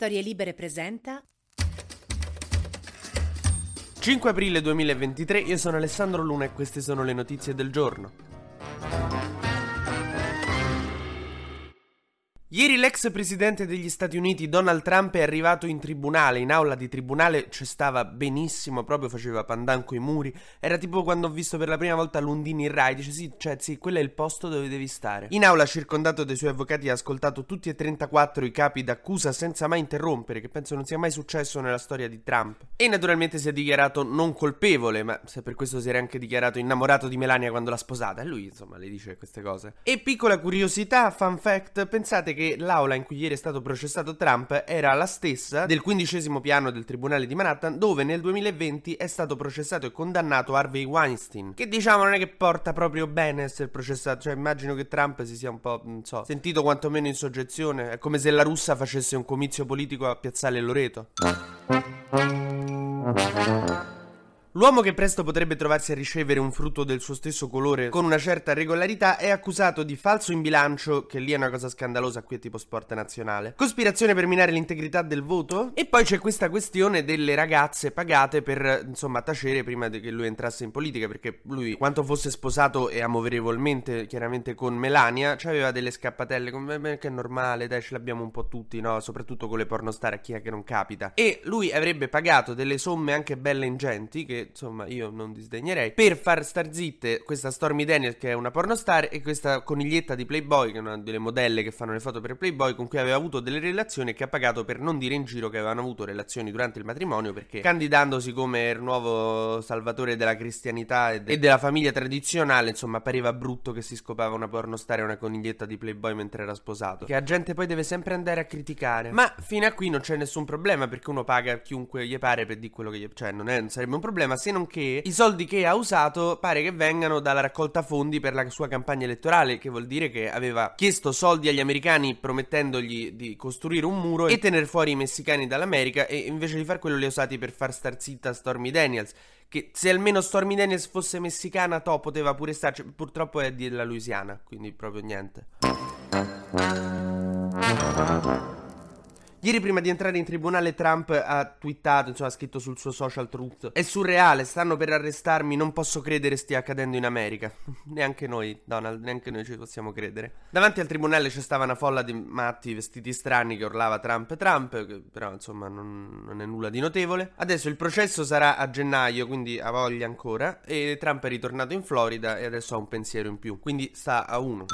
Storie Libere presenta 5 aprile 2023, io sono Alessandro Luna e queste sono le notizie del giorno. Ieri l'ex presidente degli Stati Uniti Donald Trump è arrivato in tribunale, in aula di tribunale ci stava benissimo, proprio faceva pandan coi muri. Era tipo quando ho visto per la prima volta Lundini in Rai, dice sì, cioè sì, quello è il posto dove devi stare. In aula, circondato dai suoi avvocati, ha ascoltato tutti e 34 i capi d'accusa senza mai interrompere, che penso non sia mai successo nella storia di Trump. E naturalmente si è dichiarato non colpevole, ma se per questo si era anche dichiarato innamorato di Melania quando l'ha sposata, e lui insomma le dice queste cose. E piccola curiosità, fun fact, pensate che che l'aula in cui ieri è stato processato Trump era la stessa del quindicesimo piano del Tribunale di Manhattan, dove nel 2020 è stato processato e condannato Harvey Weinstein. Che diciamo non è che porta proprio bene essere processato, cioè immagino che Trump si sia un po', non so, sentito quantomeno in soggezione. È come se la russa facesse un comizio politico a Piazzale Loreto. L'uomo che presto potrebbe trovarsi a ricevere un frutto del suo stesso colore con una certa regolarità è accusato di falso in bilancio, che lì è una cosa scandalosa, qui è tipo sport nazionale, cospirazione per minare l'integrità del voto e poi c'è questa questione delle ragazze pagate per insomma tacere prima che lui entrasse in politica perché lui quanto fosse sposato e amoverevolmente chiaramente con Melania aveva delle scappatelle come che è normale, dai ce l'abbiamo un po' tutti, no? Soprattutto con le pornostar a chi è che non capita. E lui avrebbe pagato delle somme anche belle ingenti che insomma io non disdegnerei, per far star zitte questa Stormy Daniels che è una pornostar e questa coniglietta di Playboy che è una delle modelle che fanno le foto per Playboy con cui aveva avuto delle relazioni e che ha pagato per non dire in giro che avevano avuto relazioni durante il matrimonio perché candidandosi come il nuovo salvatore della cristianità e, de- e della famiglia tradizionale insomma pareva brutto che si scopava una pornostar e una coniglietta di Playboy mentre era sposato. Che la gente poi deve sempre andare a criticare. Ma fino a qui non c'è nessun problema perché uno paga chiunque gli pare per dire quello che gli cioè non, è, non sarebbe un problema se non che i soldi che ha usato pare che vengano dalla raccolta fondi per la sua campagna elettorale, che vuol dire che aveva chiesto soldi agli americani promettendogli di costruire un muro e tenere fuori i messicani dall'America e invece di far quello li ha usati per far star zitta Stormy Daniels che se almeno Stormy Daniels fosse messicana, to poteva pure starci. Purtroppo è della Louisiana, quindi proprio niente. Ieri prima di entrare in tribunale Trump ha twittato, insomma ha scritto sul suo social truth. È surreale, stanno per arrestarmi, non posso credere stia accadendo in America. Neanche noi, Donald, neanche noi ci possiamo credere. Davanti al tribunale c'è stava una folla di matti vestiti strani che urlava Trump Trump che Però insomma non, non è nulla di notevole. Adesso il processo sarà a gennaio, quindi ha voglia ancora E Trump è ritornato in Florida e adesso ha un pensiero in più Quindi sta a uno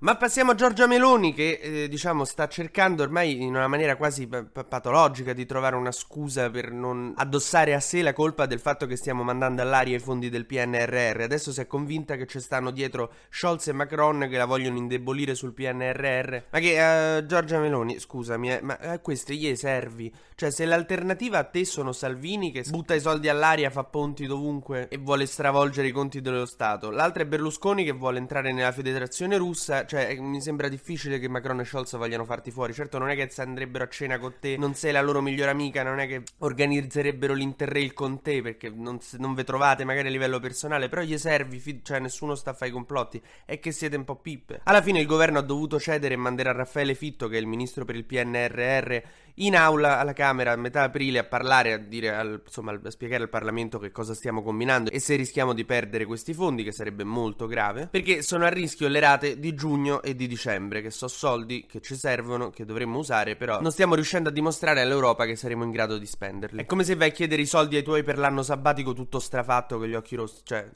ma passiamo a Giorgia Meloni che eh, diciamo sta cercando ormai in una maniera quasi p- patologica di trovare una scusa per non addossare a sé la colpa del fatto che stiamo mandando all'aria i fondi del PNRR. Adesso si è convinta che ci stanno dietro Scholz e Macron che la vogliono indebolire sul PNRR. Ma che uh, Giorgia Meloni, scusami, eh, ma a eh, queste gli servi? Cioè se l'alternativa a te sono Salvini che butta i soldi all'aria, fa ponti dovunque e vuole stravolgere i conti dello Stato, l'altra è Berlusconi che vuole entrare nella federazione russa cioè, eh, mi sembra difficile che Macron e Scholz vogliano farti fuori. Certo, non è che se andrebbero a cena con te, non sei la loro migliore amica, non è che organizzerebbero l'interrail con te perché non, non ve trovate magari a livello personale, però gli servi, cioè nessuno sta a fare i complotti. È che siete un po' pippe. Alla fine il governo ha dovuto cedere e mandare a Raffaele Fitto, che è il ministro per il PNRR, in aula alla Camera a metà aprile a parlare, a, dire al, insomma, a spiegare al Parlamento che cosa stiamo combinando e se rischiamo di perdere questi fondi, che sarebbe molto grave, perché sono a rischio le rate di giugno e di dicembre, che sono soldi che ci servono, che dovremmo usare, però non stiamo riuscendo a dimostrare all'Europa che saremo in grado di spenderli. È come se vai a chiedere i soldi ai tuoi per l'anno sabbatico tutto strafatto con gli occhi rossi, cioè...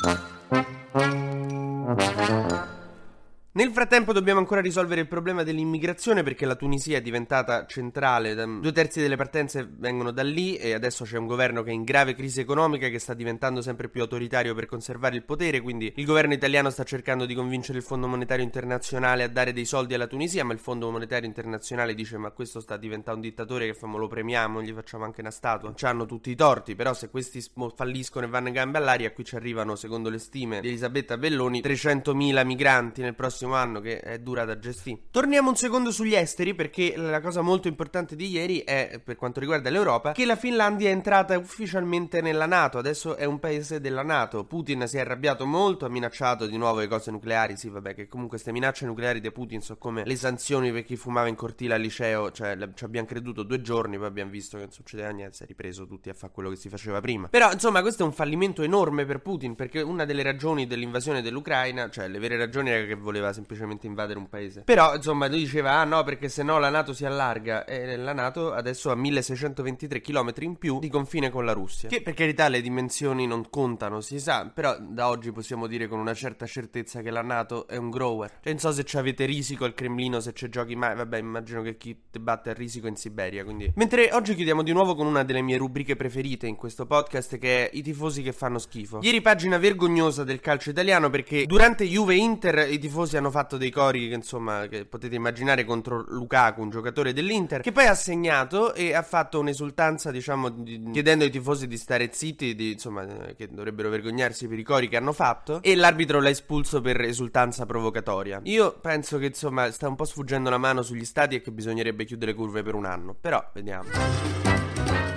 Nel frattempo dobbiamo ancora risolvere il problema dell'immigrazione perché la Tunisia è diventata centrale, due terzi delle partenze vengono da lì e adesso c'è un governo che è in grave crisi economica che sta diventando sempre più autoritario per conservare il potere, quindi il governo italiano sta cercando di convincere il Fondo Monetario Internazionale a dare dei soldi alla Tunisia, ma il Fondo Monetario Internazionale dice ma questo sta diventando un dittatore che famo, lo premiamo, gli facciamo anche una statua. Ci hanno tutti i torti, però se questi falliscono e vanno in gambe all'aria, qui ci arrivano, secondo le stime di Elisabetta Belloni, 300.000 migranti nel prossimo prossimo anno che è dura da gestire. Torniamo un secondo sugli esteri perché la cosa molto importante di ieri è, per quanto riguarda l'Europa, che la Finlandia è entrata ufficialmente nella Nato, adesso è un paese della Nato. Putin si è arrabbiato molto, ha minacciato di nuovo le cose nucleari, sì vabbè che comunque queste minacce nucleari di Putin sono come le sanzioni per chi fumava in cortile al liceo, cioè ci abbiamo creduto due giorni, poi abbiamo visto che non succedeva niente, si è ripreso tutti a fare quello che si faceva prima. Però insomma questo è un fallimento enorme per Putin perché una delle ragioni dell'invasione dell'Ucraina, cioè le vere ragioni era che voleva semplicemente invadere un paese. Però insomma lui diceva ah no perché se no la Nato si allarga e la Nato adesso ha 1623 km in più di confine con la Russia. Che per carità le dimensioni non contano, si sa, però da oggi possiamo dire con una certa certezza che la Nato è un grower. Cioè non so se ci avete risico al Cremlino, se ci giochi mai, vabbè immagino che chi te batte a risico in Siberia, quindi... Mentre oggi chiudiamo di nuovo con una delle mie rubriche preferite in questo podcast che è i tifosi che fanno schifo. Ieri pagina vergognosa del calcio italiano perché durante Juve Inter i tifosi hanno fatto dei cori che insomma che potete immaginare contro Lukaku, un giocatore dell'Inter, che poi ha segnato e ha fatto un'esultanza diciamo di, chiedendo ai tifosi di stare zitti, di, insomma che dovrebbero vergognarsi per i cori che hanno fatto e l'arbitro l'ha espulso per esultanza provocatoria. Io penso che insomma sta un po' sfuggendo la mano sugli stati e che bisognerebbe chiudere curve per un anno, però vediamo.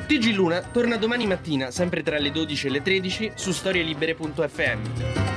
TG Luna torna domani mattina, sempre tra le 12 e le 13, su storielibere.fm.